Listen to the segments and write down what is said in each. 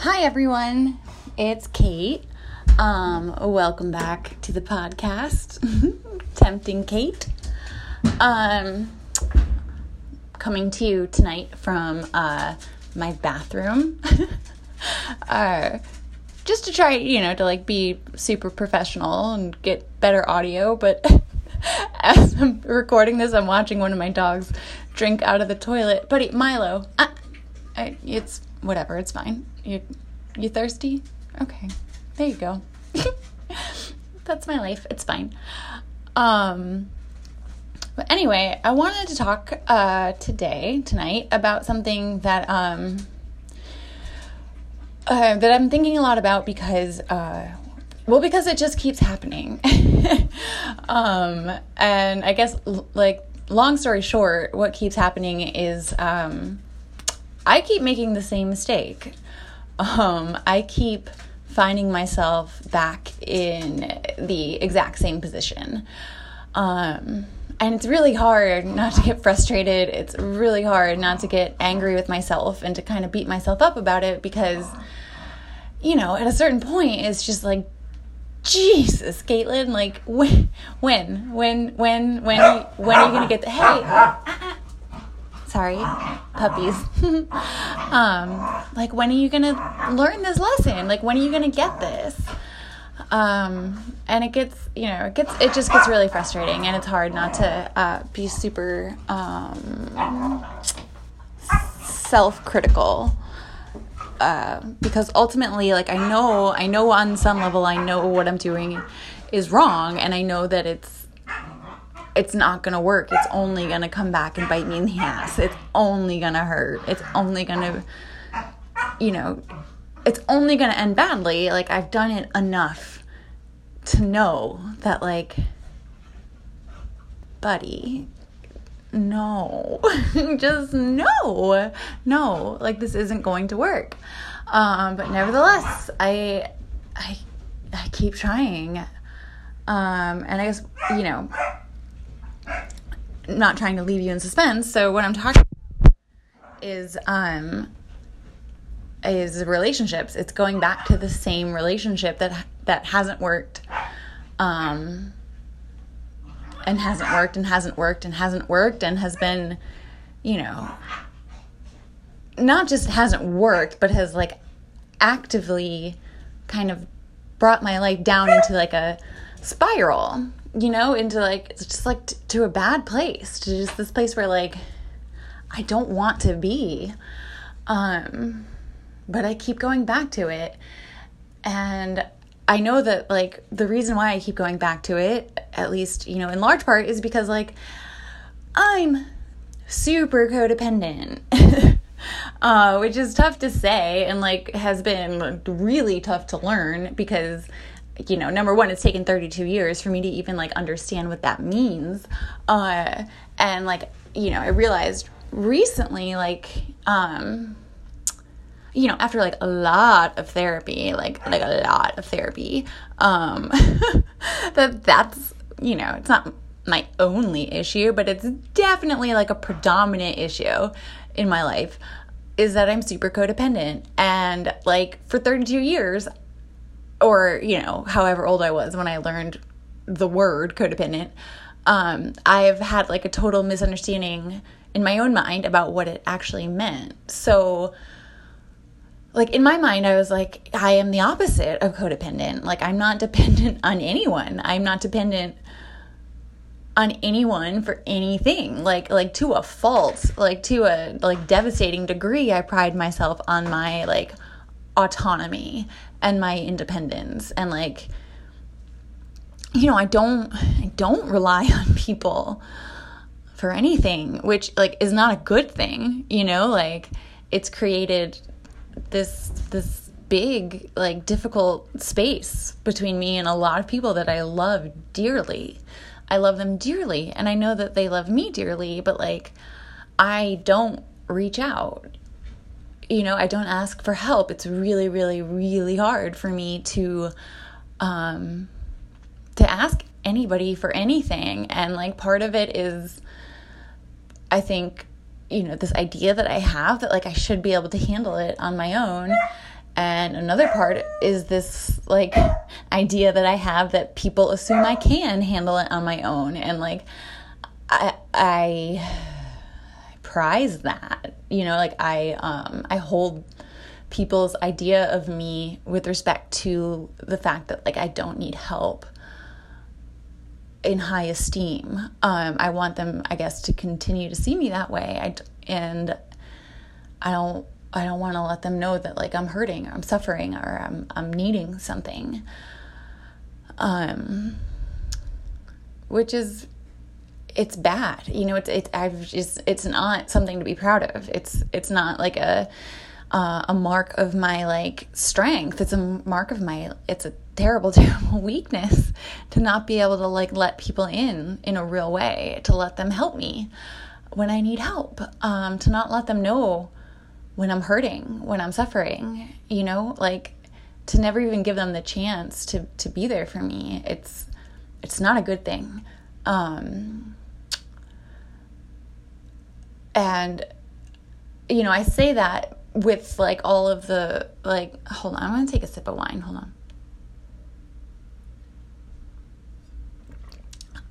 Hi everyone, it's Kate. Um, welcome back to the podcast, Tempting Kate. Um, coming to you tonight from uh, my bathroom. uh, just to try, you know, to like be super professional and get better audio, but as I'm recording this, I'm watching one of my dogs drink out of the toilet. Buddy, Milo, I, I, it's whatever, it's fine. You, you thirsty? Okay, there you go. That's my life. It's fine. Um, but anyway, I wanted to talk uh, today, tonight, about something that um, uh, that I'm thinking a lot about because, uh, well, because it just keeps happening. um, and I guess, like, long story short, what keeps happening is um, I keep making the same mistake. Um, I keep finding myself back in the exact same position. Um, and it's really hard not to get frustrated. It's really hard not to get angry with myself and to kind of beat myself up about it because, you know, at a certain point, it's just like, Jesus, Caitlin, like when, when, when, when, when, when are you gonna get the hey? Sorry, puppies. um, like when are you gonna learn this lesson? Like when are you gonna get this? Um, and it gets, you know, it gets, it just gets really frustrating, and it's hard not to uh, be super um, self-critical. Uh, because ultimately, like I know, I know on some level, I know what I'm doing is wrong, and I know that it's it's not gonna work. It's only gonna come back and bite me in the ass. It's only gonna hurt. It's only gonna, you know, it's only gonna end badly. Like I've done it enough to know that, like, buddy, no, just no, no, like this isn't going to work. Um, but nevertheless, I, I, I keep trying. Um, and I guess, you know, not trying to leave you in suspense. So what I'm talking about is, um, is relationships. It's going back to the same relationship that, that hasn't worked. Um, and hasn't worked and hasn't worked and hasn't worked and has been, you know, not just hasn't worked, but has like actively kind of brought my life down into like a spiral, you know, into like, it's just like t- to a bad place, to just this place where like I don't want to be. Um, but I keep going back to it. And I know that like the reason why I keep going back to it, at least, you know, in large part, is because like I'm super codependent. uh, which is tough to say and like has been really tough to learn because you know number one it's taken 32 years for me to even like understand what that means. Uh and like you know i realized recently like um you know after like a lot of therapy like like a lot of therapy um that that's you know it's not my only issue but it's definitely like a predominant issue in my life is that I'm super codependent. And like for 32 years or you know however old I was when I learned the word codependent um I've had like a total misunderstanding in my own mind about what it actually meant so like in my mind, I was like, I am the opposite of codependent. Like, I'm not dependent on anyone. I'm not dependent on anyone for anything. Like, like to a fault, like to a like devastating degree. I pride myself on my like autonomy and my independence and like you know i don't i don't rely on people for anything which like is not a good thing you know like it's created this this big like difficult space between me and a lot of people that I love dearly. I love them dearly and I know that they love me dearly, but like I don't reach out. You know, I don't ask for help. It's really really really hard for me to um to ask anybody for anything and like part of it is I think you know this idea that i have that like i should be able to handle it on my own And another part is this like idea that I have that people assume I can handle it on my own. And like, I, I prize that, you know, like I, um, I hold people's idea of me with respect to the fact that like I don't need help in high esteem. Um, I want them, I guess, to continue to see me that way. I, and I don't I don't want to let them know that like I'm hurting or I'm suffering or I'm I'm needing something. Um which is it's bad. You know, it's it's I've just it's not something to be proud of. It's it's not like a uh, a mark of my like strength. It's a mark of my it's a terrible terrible weakness to not be able to like let people in in a real way, to let them help me when I need help, um to not let them know when I'm hurting, when I'm suffering, you know, like to never even give them the chance to to be there for me. It's it's not a good thing. Um and you know, I say that with like all of the like hold on, I'm going to take a sip of wine. Hold on.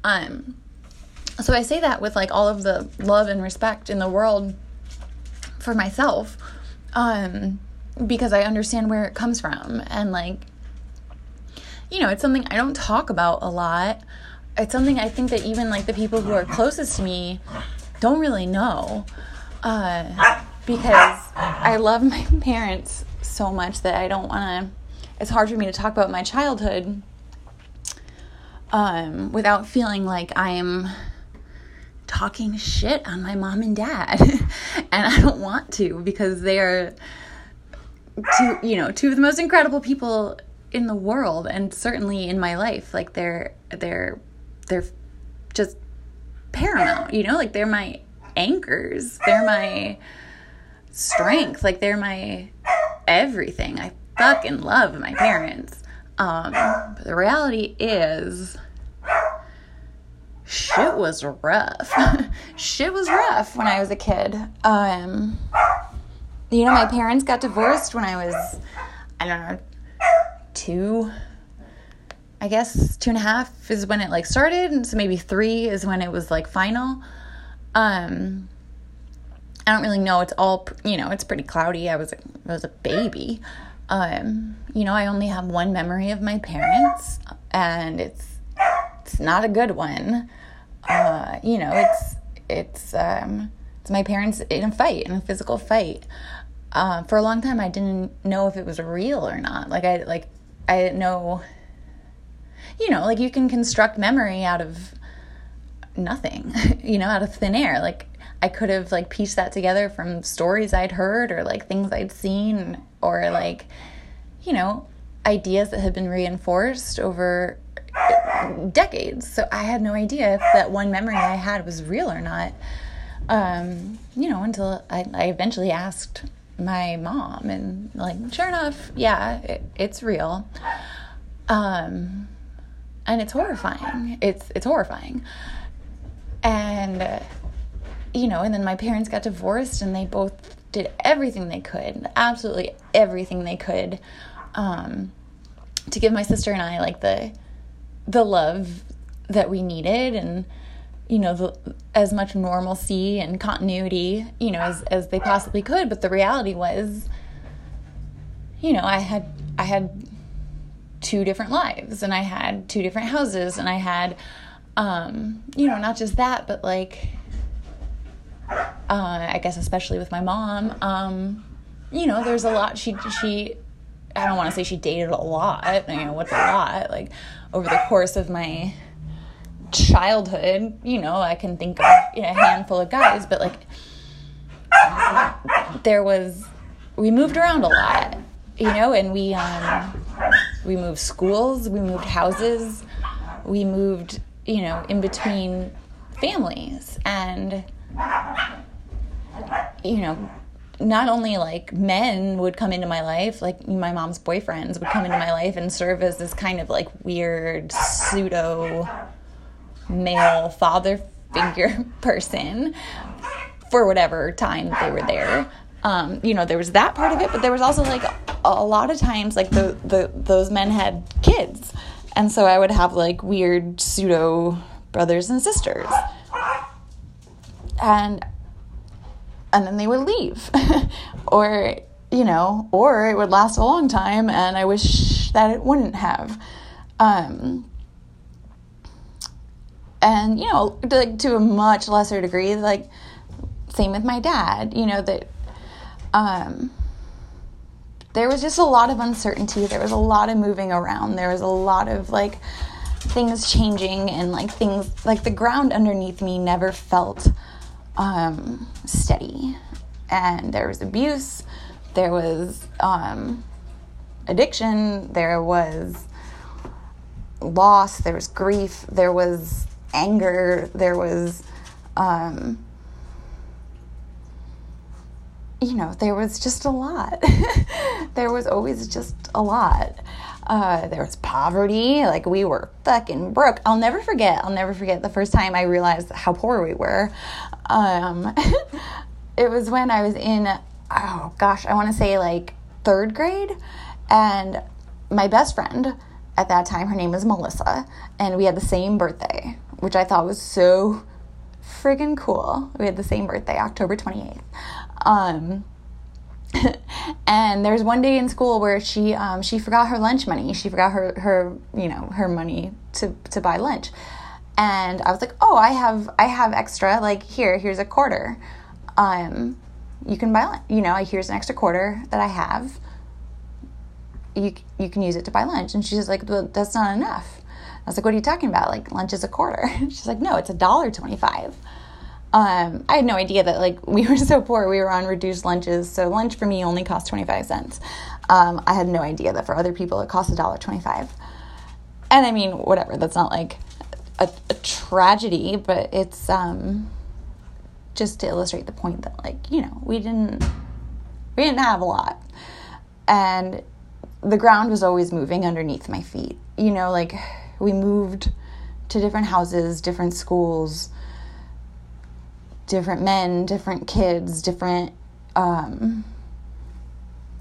Um so I say that with like all of the love and respect in the world for myself um, because I understand where it comes from. And like, you know, it's something I don't talk about a lot. It's something I think that even like the people who are closest to me don't really know. Uh, because I love my parents so much that I don't want to. It's hard for me to talk about my childhood um, without feeling like I'm talking shit on my mom and dad. and I don't want to because they are two, you know, two of the most incredible people in the world and certainly in my life. Like they're they're they're paramount, you know? Like they're my anchors. They're my strength. Like they're my everything. I fucking love my parents. Um, but the reality is shit was rough. shit was rough when I was a kid. Um, you know, my parents got divorced when I was, I don't know, two. I guess two and a half is when it like started, and so maybe three is when it was like final. Um, I don't really know. It's all you know. It's pretty cloudy. I was I was a baby. Um, you know, I only have one memory of my parents, and it's it's not a good one. Uh, you know, it's it's um, it's my parents in a fight, in a physical fight. Uh, for a long time, I didn't know if it was real or not. Like I like I didn't know. You know, like you can construct memory out of nothing. You know, out of thin air. Like I could have like pieced that together from stories I'd heard or like things I'd seen or like you know ideas that had been reinforced over decades. So I had no idea if that one memory I had was real or not. Um, you know, until I, I eventually asked my mom, and like, sure enough, yeah, it, it's real. Um, and it's horrifying. It's it's horrifying. And uh, you know, and then my parents got divorced, and they both did everything they could, absolutely everything they could, um, to give my sister and I like the the love that we needed and you know the, as much normalcy and continuity you know as as they possibly could but the reality was you know i had i had two different lives and i had two different houses and i had um you know not just that but like uh i guess especially with my mom um you know there's a lot she she I don't want to say she dated a lot. You know, what's a lot? Like over the course of my childhood, you know, I can think of you know, a handful of guys, but like there was we moved around a lot, you know, and we um we moved schools, we moved houses, we moved, you know, in between families and you know not only like men would come into my life, like my mom's boyfriends would come into my life and serve as this kind of like weird pseudo male father figure person for whatever time they were there. Um, you know, there was that part of it, but there was also like a lot of times like the, the those men had kids. And so i would have like weird pseudo brothers and sisters. And and then they would leave. Or you know or it would last a long time and i wish that it wouldn't have. Um and you know like to a much lesser degree like same with my dad. You know that um there was just a lot of uncertainty. There was a lot of moving around. There was a lot of like things changing and like things like the ground underneath me never felt um, steady. And there was abuse. There was um, addiction. There was loss. There was grief. There was anger. There was um, you know, there was just a lot. there was always just a lot. Uh, there was poverty. Like we were fucking broke. I'll never forget. I'll never forget the first time I realized how poor we were. Um, it was when I was in, oh gosh, I want to say like third grade, and my best friend at that time, her name was Melissa, and we had the same birthday, which I thought was so friggin' cool. We had the same birthday, October 28th. Um, and there's one day in school where she um, she forgot her lunch money. She forgot her her you know her money to to buy lunch, and I was like, oh, I have I have extra. Like here, here's a quarter. Um, you can buy lunch. You know, here's an extra quarter that I have. You you can use it to buy lunch. And she's like, well, that's not enough. I was like, what are you talking about? Like lunch is a quarter. she's like, no, it's a dollar twenty five. Um, I had no idea that like we were so poor. We were on reduced lunches, so lunch for me only cost twenty five cents. Um, I had no idea that for other people it cost a dollar twenty five. And I mean, whatever. That's not like a, a tragedy, but it's um, just to illustrate the point that like you know we didn't we didn't have a lot, and the ground was always moving underneath my feet. You know, like we moved to different houses, different schools different men, different kids, different, um,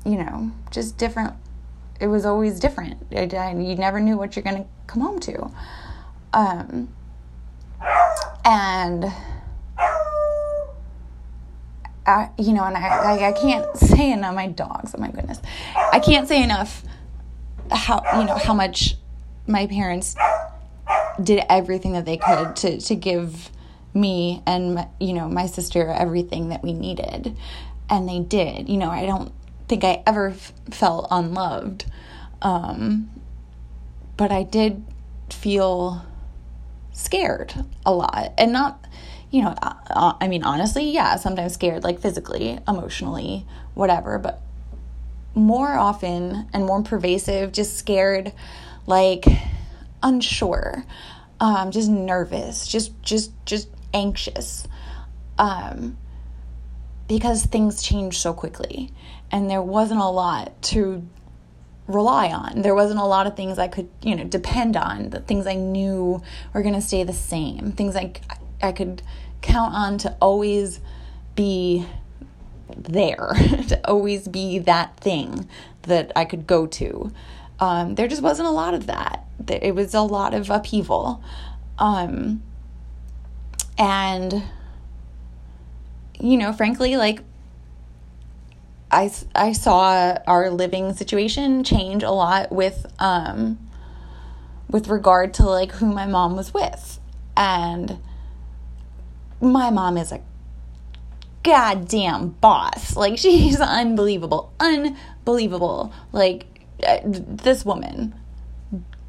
you know, just different. It was always different. I, I, you never knew what you're going to come home to. Um, and, I, you know, and I, I, I can't say enough, my dogs, oh my goodness. I can't say enough how, you know, how much my parents did everything that they could to, to give me and you know my sister everything that we needed. And they did. You know i don't think i ever f- felt unloved. Um, but i did feel scared a lot. And not you know uh, uh, i mean honestly yeah sometimes scared like physically emotionally whatever. But more often and more pervasive just scared like unsure um, just nervous just just just anxious um, because things change so quickly and there wasn't a lot to rely on. There wasn't a lot of things I could, you know, depend on, the things I knew were going to stay the same, things I, I could count on to always be there, to always be that thing that I could go to. Um, there just wasn't a lot of that. It was a lot of upheaval. Um, and you know frankly like I, I saw our living situation change a lot with um with regard to like who my mom was with. And my mom is a goddamn boss. Like she's unbelievable unbelievable. Like uh, this woman.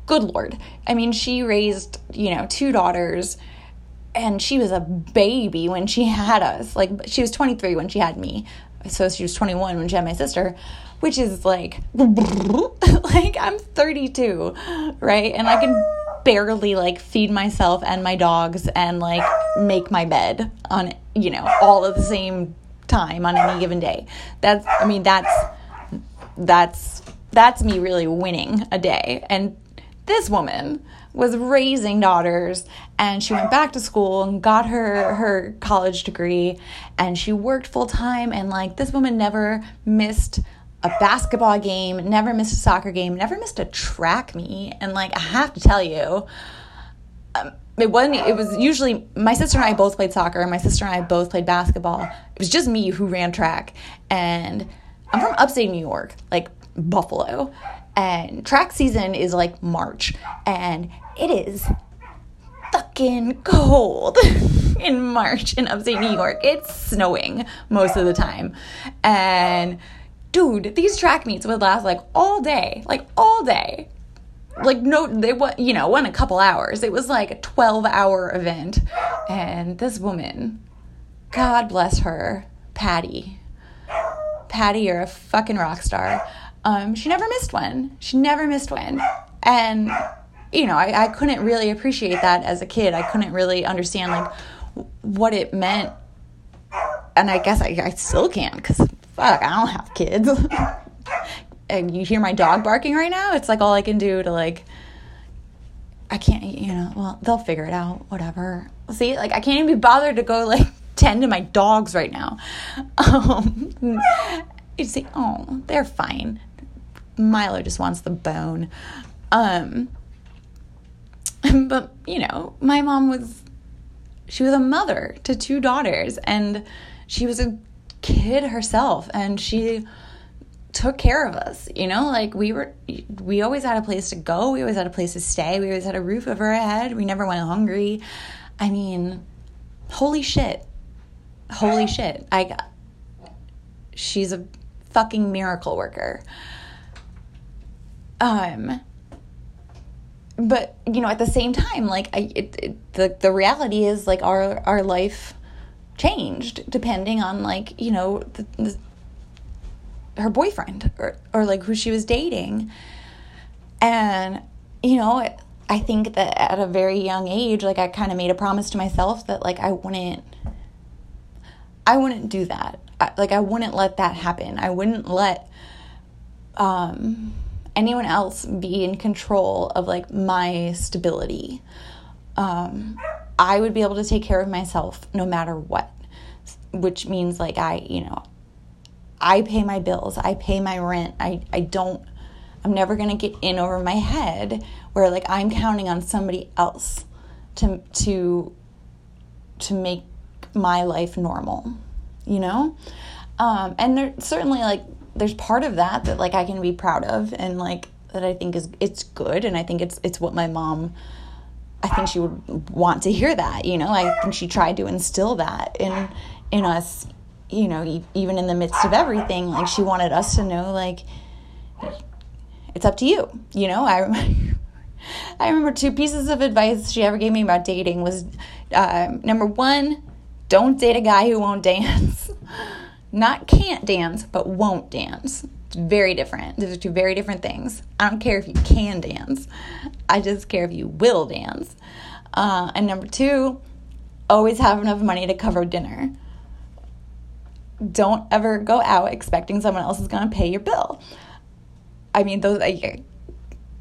Good lord. I mean she raised you know two daughters and she was a baby when she had us. Like she was 23 when she had me. So she was 21 when she had my sister, which is like like I'm 32, right? And I can barely like feed myself and my dogs and like make my bed on, you know, all at the same time on any given day. That's I mean that's that's that's me really winning a day. And this woman was raising daughters and she went back to school and got her her college degree and she worked full time and like this woman never missed a basketball game, never missed a soccer game, never missed a track meet. And like, I have to tell you, um, it wasn't, it was usually my sister and I both played soccer, and my sister and I both played basketball. It was just me who ran track. And I'm from upstate New York, like Buffalo. And track season is like March. And it is fucking cold in March in upstate New York. It's snowing most of the time. And dude, these track meets would last like all day, like all day. Like no, they what you know, went a couple hours. It was like a twelve hour event, and this woman, God bless her, Patty. Patty, you're a fucking rock star. Um, she never missed one. She never missed one, and you know, I, I couldn't really appreciate that as a kid. I couldn't really understand like what it meant, and I guess I, I still can't because fuck, I don't have kids. and you hear my dog barking right now, it's like all I can do to like I can't, you know, well, they'll figure it out, whatever. See, like I can't even be bothered to go like tend to my dogs right now. Um you see, oh, they're fine. Milo just wants the bone. Um but, you know, my mom was she was a mother to two daughters and she was a kid herself and she took care of us you know? Like we were we always had a place to go we always had a place to stay we always had a roof over our head we never went hungry. I mean holy shit. Holy shit. I got she's a fucking miracle worker. Um but you know at the same time like i it, it, the the reality is like our our life changed depending on like you know the, the, her boyfriend or or like who she was dating. And you know i think that at a very young age like i kind of made a promise to myself that like i wouldn't i wouldn't do that. I, like i wouldn't let that happen. I wouldn't let um anyone else be in control of like my stability um I would be able to take care of myself no matter what, which means like I, you know, I pay my bills, I pay my rent. I, I don't, I'm never to get in over my head where like I'm counting on somebody else to, to, to make my life normal, you know? Um, and there certainly like, there's part of that that like I can be proud of and like that I think is, it's good. And I think it's, it's what my mom, I think she would want to hear that. You know, I think she tried to instill that in in us. You know, even in the midst of everything, like she wanted us to know, like it's up to you. You know, I I remember two pieces of advice she ever gave me about dating was uh, number one, don't date a guy who won't dance. Not can't dance, but won't dance It's very different. Those are two very different things. I don't care if you can dance, I just care if you will dance. Uh, and number two, always have enough money to cover dinner. Don't ever go out expecting someone else is going to pay your bill. I mean, those. I,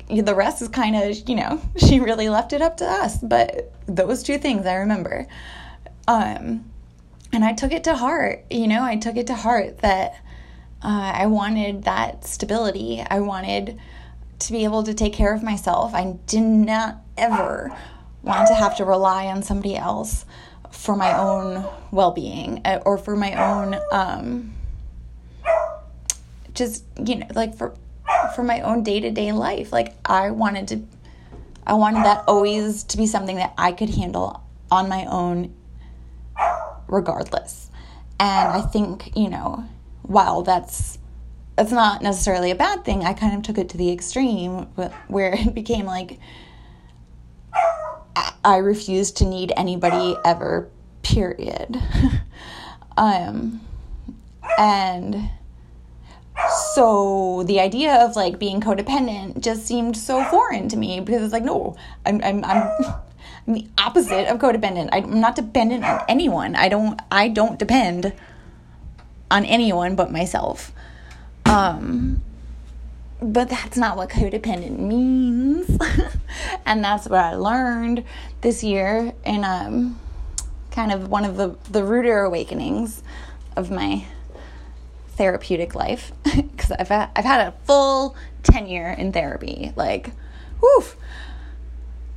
the rest is kind of, you know, she really left it up to us. But those two things I remember. Um, and I took it to heart, you know, I took it to heart that uh, I wanted that stability. I wanted to be able to take care of myself. I did not ever want to have to rely on somebody else for my own well being uh, or for my own, um, just, you know, like for, for my own day to day life. Like, I wanted to, I wanted that always to be something that I could handle on my own regardless. And I think, you know, while that's that's not necessarily a bad thing, I kind of took it to the extreme where it became like I refused to need anybody ever, period. um, and so the idea of like being codependent just seemed so foreign to me because it's like, no, I'm, I'm, I'm, I'm the opposite of codependent. I'm not dependent on anyone. I don't, I don't depend on anyone but myself. Um, but that's not what codependent means. and that's what I learned this year in um, kind of one of the, the ruder awakenings of my therapeutic life because I've had, I've had a full tenure in therapy. Like, woof.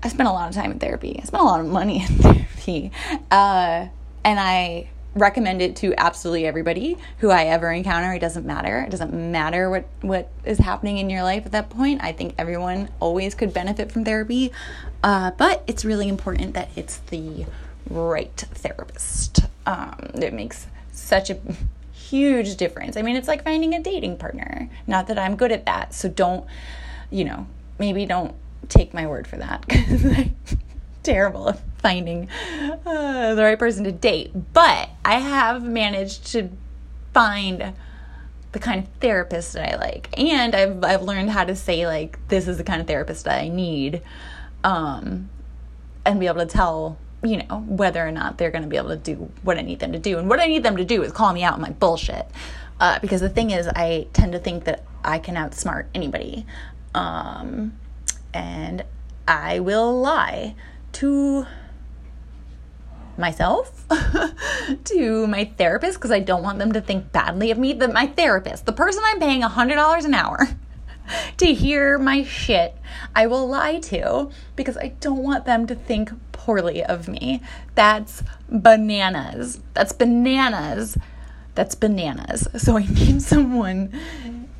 I spent a lot of time in therapy. I spent a lot of money in therapy. Uh, and I recommend it to absolutely everybody who I ever encounter. It doesn't matter. It doesn't matter what what is happening in your life at that point. I think everyone always could benefit from therapy, uh, but it's really important that it's the right therapist. Um, it makes such a huge difference. I mean, it's like finding a dating partner. Not that I'm good at that, so don't, you know, maybe don't take my word for that because I'm terrible at finding uh, the right person to date. But I have managed to find the kind of therapist that I like, and I've I've learned how to say like this is the kind of therapist that I need, um, and be able to tell you know whether or not they're going to be able to do what I need them to do, and what I need them to do is call me out on my bullshit. Uh, because the thing is, I tend to think that I can outsmart anybody. Um, and I will lie to myself, to my therapist, because I don't want them to think badly of me. That my therapist, the person I'm paying $100 an hour to hear my shit, I will lie to because I don't want them to think poorly of me. That's bananas. That's bananas. That's bananas. So I need someone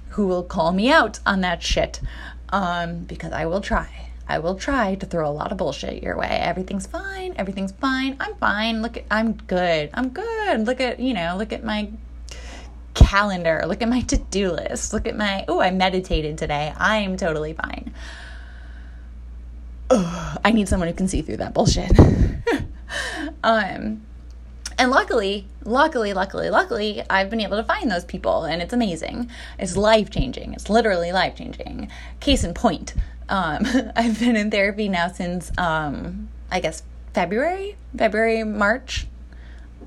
who will call me out on that shit um, because I will try. I will try to throw a lot of bullshit your way. Everything's fine. Everything's fine. I'm fine. Look at I'm good. I'm good. Look at, you know, look at my calendar. Look at my to-do list. Look at my Oh, I meditated today. I'm totally fine. Ugh, I need someone who can see through that bullshit. um and luckily, luckily, luckily, luckily, I've been able to find those people, and it's amazing. It's life changing. It's literally life changing. Case in point, um, I've been in therapy now since, um, I guess, February, February, March.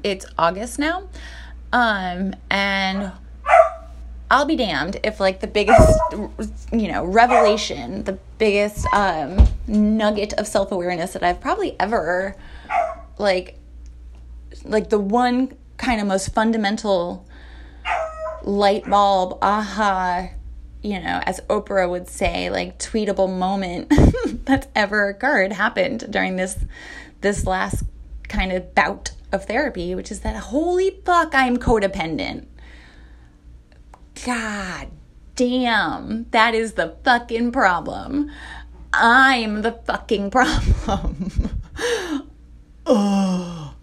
It's August now. Um, and I'll be damned if, like, the biggest, you know, revelation, the biggest um, nugget of self awareness that I've probably ever, like, like the one kind of most fundamental light bulb aha you know as oprah would say like tweetable moment that's ever occurred happened during this this last kind of bout of therapy which is that holy fuck i'm codependent. God damn that is the fucking problem. I'm the fucking problem. Oh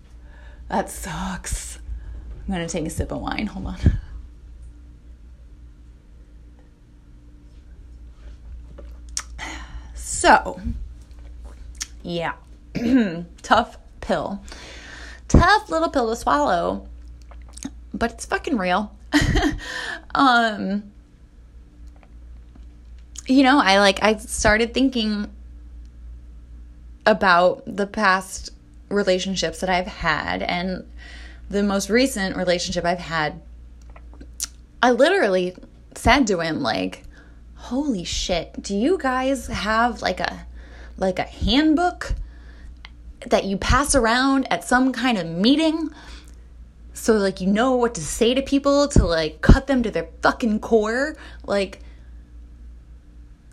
that sucks. I'm to take a sip of wine. Hold on. So, yeah, tough pill. Tough little pill to swallow, but it's fucking real. um, you know, I like, I started thinking about the past relationships that I've had and the most recent relationship I've had, I literally said to him like, "Holy shit, do you guys have like a like a handbook that you pass around at some kind of meeting?" So like you know what to say to people to like cut them to their fucking core. Like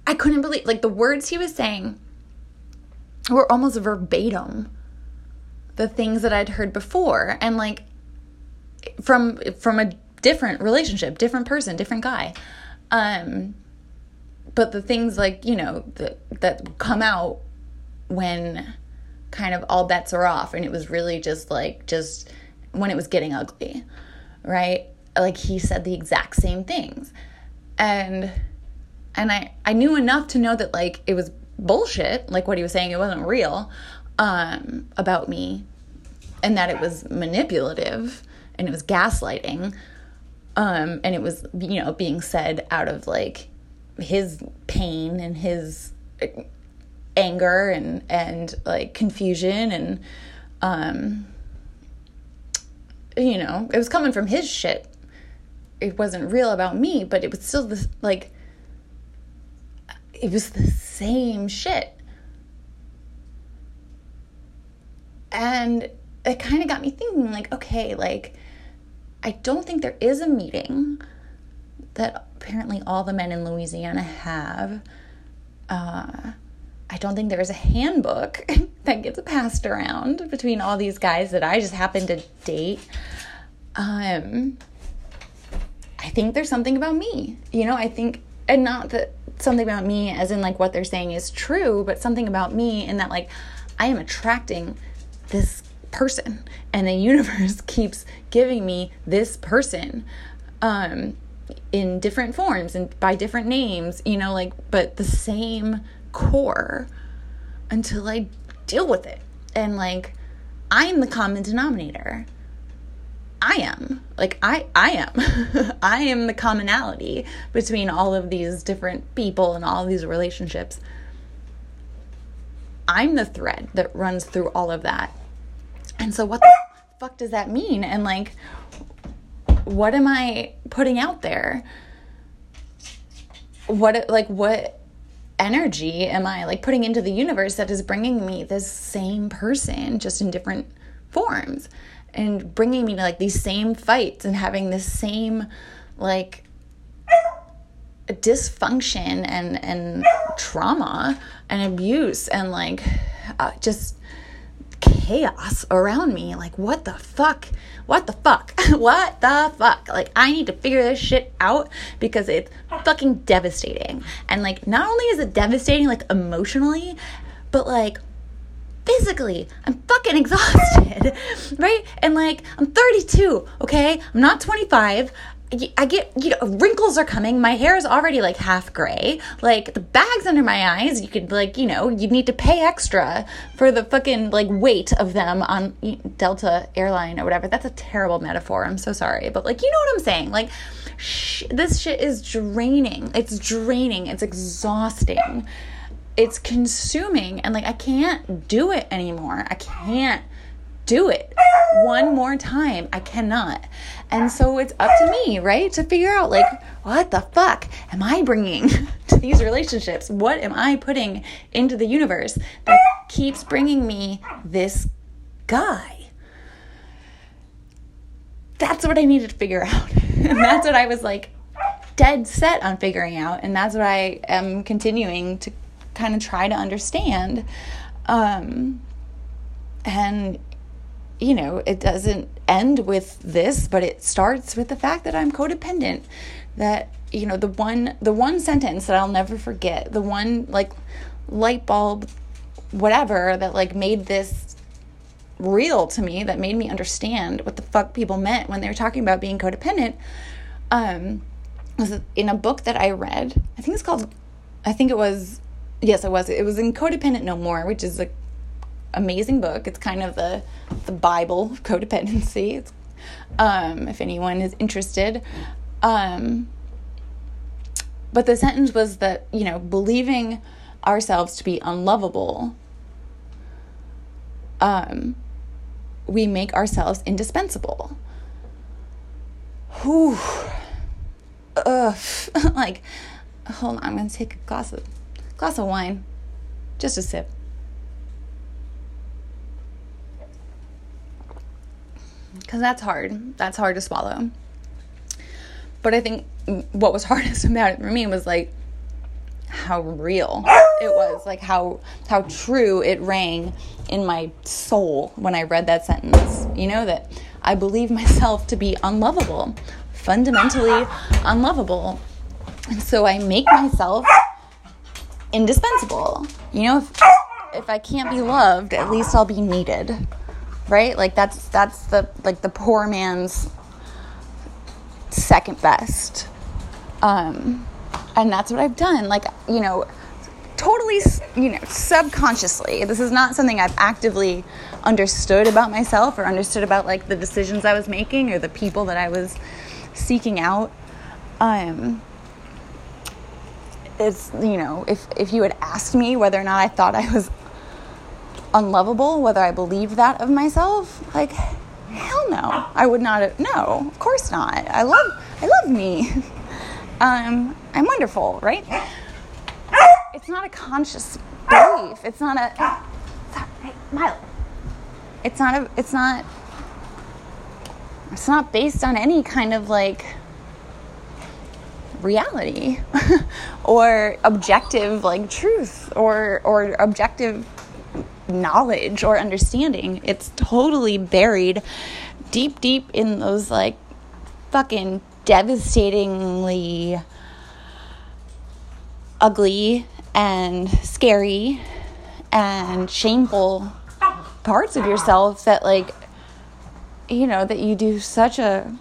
I couldn't believe like the words he was saying were almost verbatim the things that I'd heard before and like from from a different relationship, different person, different guy. Um but the things like, you know, that that come out when kind of all bets are off and it was really just like just when it was getting ugly, right? Like he said the exact same things. And and I I knew enough to know that like it was bullshit, like what he was saying it wasn't real um, about me and that it was manipulative and it was gaslighting um, and it was you know being said out of like his pain and his anger and and like confusion and um you know it was coming from his shit. It wasn't real about me but it was still this like it was the same shit and it kind of got me thinking like okay like I don't think there is a meeting that apparently all the men in Louisiana have. Uh, I don't think there is a handbook that gets passed around between all these guys that I just happen to date. Um, I think there's something about me. You know, I think, and not that something about me as in like what they're saying is true, but something about me in that like I am attracting this person and the universe keeps giving me this person. Um, in different forms and by different names, you know, like, but the same core until I deal with it. And like, I'm the common denominator. I am. Like, I, I am. I am the commonality between all of these different people and all these relationships. I'm the thread that runs through all of that. And so, what the fuck does that mean? And like, what am I putting out there? What like what energy am I like putting into the universe that is bringing me this same person just in different forms and bringing me to like these same fights and having this same like dysfunction and and trauma and abuse and like uh, just chaos around me. Like, what the fuck? What the fuck? what the fuck? Like, I need to figure this shit out because it's fucking devastating. And, like, not only is it devastating, like, emotionally, but, like, physically, I'm fucking exhausted, right? And, like, I'm 32, okay? I'm not 25. I get, you know, wrinkles are coming. My hair is already like half gray. Like the bags under my eyes, you could like, you know, you need to pay extra for the fucking like weight of them on Delta airline or whatever. That's a terrible metaphor. I'm so sorry. But like, you know what I'm saying? Like, sh- this shit is draining. It's draining. It's exhausting. It's consuming. And like, I can't do it anymore. I can't do it one more time. I cannot. And so it's up to me, right? To figure out, like, what the fuck am I bringing to these relationships? What am I putting into the universe that keeps bringing me this guy? That's what I needed to figure out. and that's what I was like dead set on figuring out. And that's what I am continuing to kind of try to understand. Um, and you know, it doesn't end with this, but it starts with the fact that I'm codependent. That, you know, the one the one sentence that I'll never forget, the one like light bulb whatever that like made this real to me, that made me understand what the fuck people meant when they were talking about being codependent. Um was in a book that I read. I think it's called I think it was yes, it was. It was in Codependent No More, which is like amazing book. It's kind of the the Bible of codependency. Um, if anyone is interested. Um, but the sentence was that you know believing ourselves to be unlovable, um, we make ourselves indispensable. Whew. Ugh. like, hold on. I'm gonna take a glass of glass of wine, just a sip. Because that's hard. That's hard to swallow. But I think what was hardest about it for me was like how real it was, like how how true it rang in my soul when I read that sentence. You know that I believe myself to be unlovable, fundamentally unlovable. And so I make myself indispensable. You know, if, if I can't be loved, at least I'll be needed right? Like that's that's the like the poor man's second best. Um, and that's what I've done. Like you know, totally you know subconsciously. This is not something I've actively understood about myself or understood about like the decisions I was making or the people that I was seeking out. Um, it's you know if if you had asked me whether or not I thought I was unlovable, whether I believe that of myself, like hell no. I would not have, no, of course not. I love I love me. Um, I'm wonderful, right? It's not a conscious belief. It's not a hey, Milo. It's not a it's not it's not based on any kind of like reality or objective like truth or or objective knowledge or understanding. It's totally buried deep deep in those like fucking devastatingly ugly and scary and shameful parts of yourself that like you know that you do such a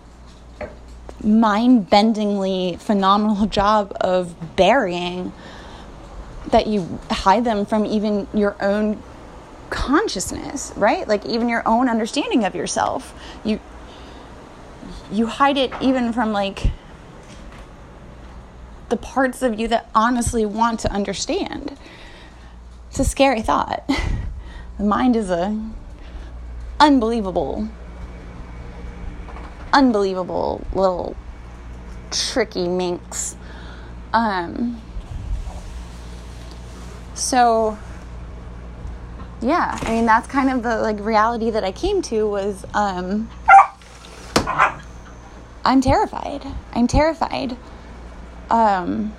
mind-bendingly phenomenal job of burying that you hide them from even your own consciousness right? Like even your own understanding of yourself. You you hide it even from like the parts of you that honestly want to understand. It's a scary thought. The mind is a unbelievable unbelievable little tricky minx. Um, so yeah, I mean that's kind of the like reality that I came to was um, I'm terrified. I'm terrified. Um,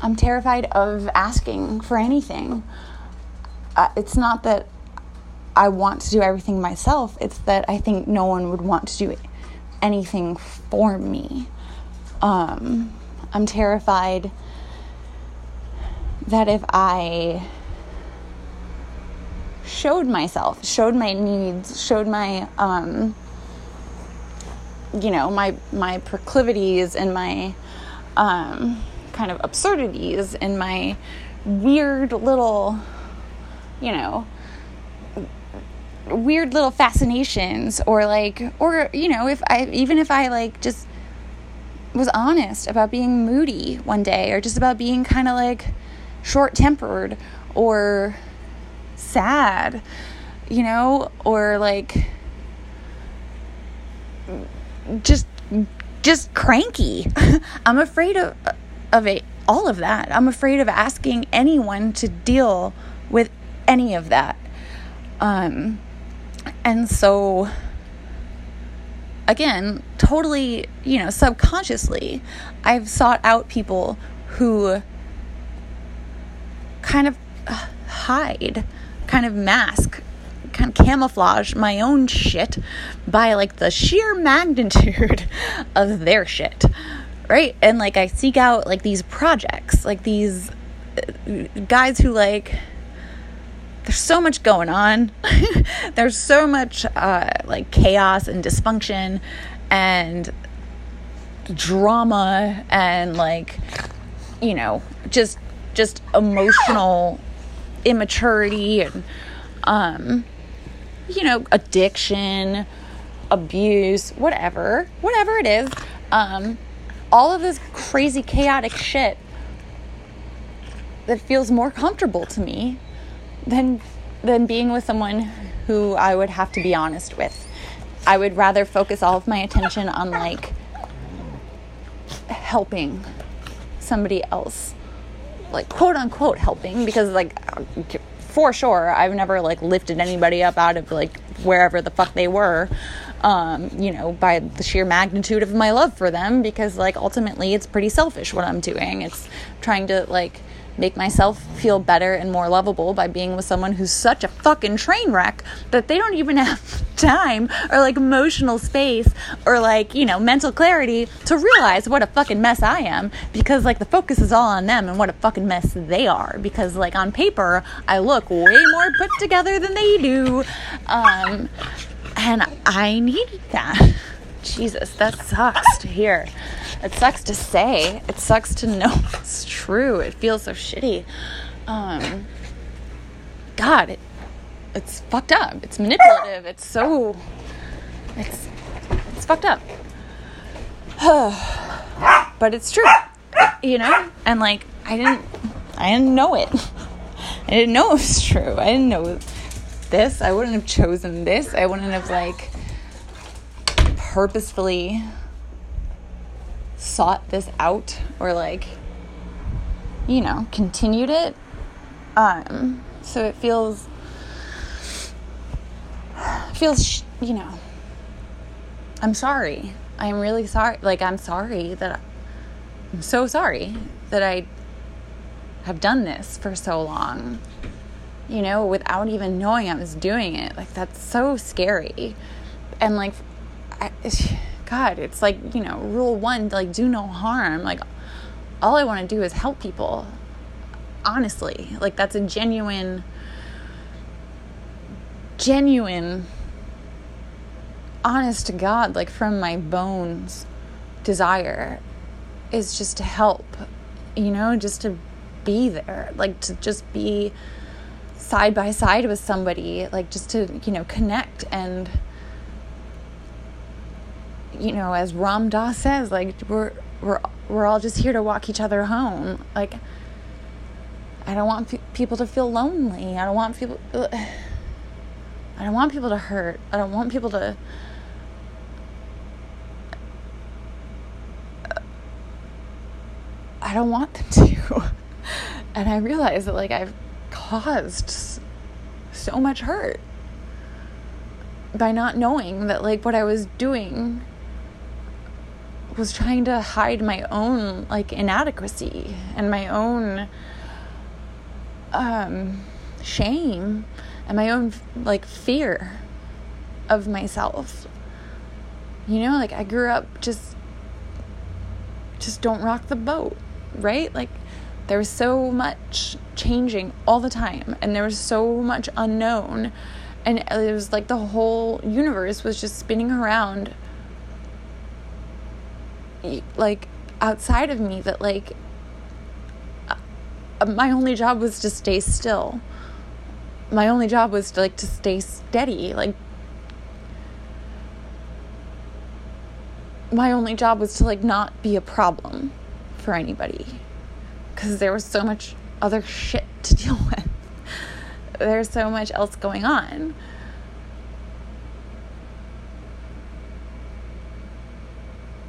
I'm terrified of asking for anything. Uh, it's not that I want to do everything myself. It's that I think no one would want to do anything for me. Um, I'm terrified that if I showed myself, showed my needs, showed my, um, you know, my my proclivities and my um, kind of absurdities and my weird little, you know, weird little fascinations or like or you know if i even if i like just was honest about being moody one day or just about being kind of like short tempered or sad you know or like just just cranky. I'm afraid of of it all of that. I'm afraid of asking anyone to deal with any of that. Um and so, again, totally, you know, subconsciously, I've sought out people who kind of hide, kind of mask, kind of camouflage my own shit by like the sheer magnitude of their shit. Right? And like I seek out like these projects, like these uh, guys who like there's so much going on. there's so much uh, like chaos and dysfunction and drama and like you know just just emotional immaturity and um you know addiction abuse whatever whatever it is um all of this crazy chaotic shit that feels more comfortable to me than than being with someone who I would have to be honest with. I would rather focus all of my attention on like helping somebody else. Like quote unquote helping because like for sure I've never like lifted anybody up out of like wherever the fuck they were. Um, you know, by the sheer magnitude of my love for them because like ultimately it's pretty selfish what I'm doing. It's trying to like make myself feel better and more lovable by being with someone who's such a fucking train wreck that they don't even have time or like emotional space or like, you know, mental clarity to realize what a fucking mess I am because like the focus is all on them and what a fucking mess they are because like on paper I look way more put together than they do. Um, and I need that. Jesus, that sucks to hear. It sucks to say. It sucks to know it's true. It feels so shitty. Um, God, it, it's fucked up. It's manipulative. It's so. It's it's fucked up. but it's true, you know. And like, I didn't, I didn't know it. I didn't know it was true. I didn't know this. I wouldn't have chosen this. I wouldn't have like purposefully sought this out or like you know continued it um so it feels feels you know I'm sorry. I'm really sorry. Like, I'm sorry that I, I'm so sorry that I have done this for so long, you know, without even knowing I was doing it. Like, that's so scary. And, like, God, it's like, you know, rule one, like, do no harm. Like, all I want to do is help people. Honestly, like, that's a genuine, genuine, honest to God, like, from my bones desire is just to help, you know, just to be there, like to just be side by side with somebody, like just to, you know, connect and you know, as Ram Dass says, like we're we're we're all just here to walk each other home. Like I don't want pe- people to feel lonely. I don't want people I don't want people to hurt. I don't want people to uh, I don't want them to. and I realize that like I've caused so much hurt by not knowing that like what I was doing was trying to hide my own like inadequacy and my own um shame and my own like fear of myself. You know, like I grew up just just don't rock the boat, right? Like there was so much changing all the time and there was so much unknown and it was like the whole universe was just spinning around like outside of me that like uh, my only job was to stay still my only job was to like to stay steady like my only job was to like not be a problem for anybody because there was so much other shit to deal with. There's so much else going on.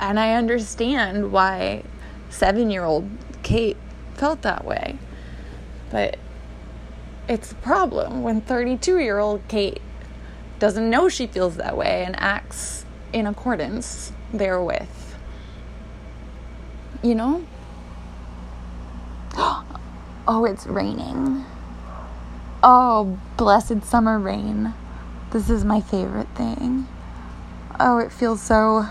And I understand why seven year old Kate felt that way. But it's a problem when 32 year old Kate doesn't know she feels that way and acts in accordance therewith. You know? Oh, it's raining. Oh, blessed summer rain. This is my favorite thing. Oh, it feels so.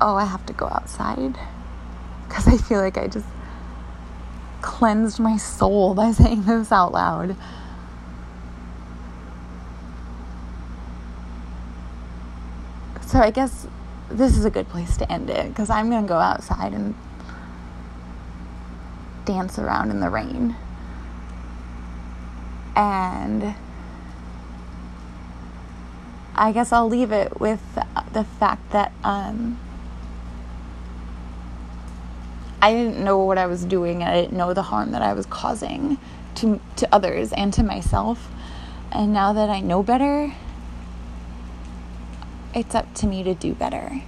Oh, I have to go outside. Because I feel like I just cleansed my soul by saying this out loud. So I guess this is a good place to end it because I'm going to go outside and dance around in the rain. And I guess I'll leave it with the fact that um, I didn't know what I was doing. and I didn't know the harm that I was causing to to others and to myself. And now that I know better, it's up to me to do better.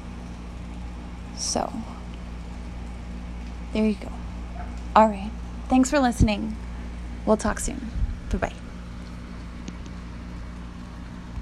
So, there you go. All right. Thanks for listening. We'll talk soon. Bye bye.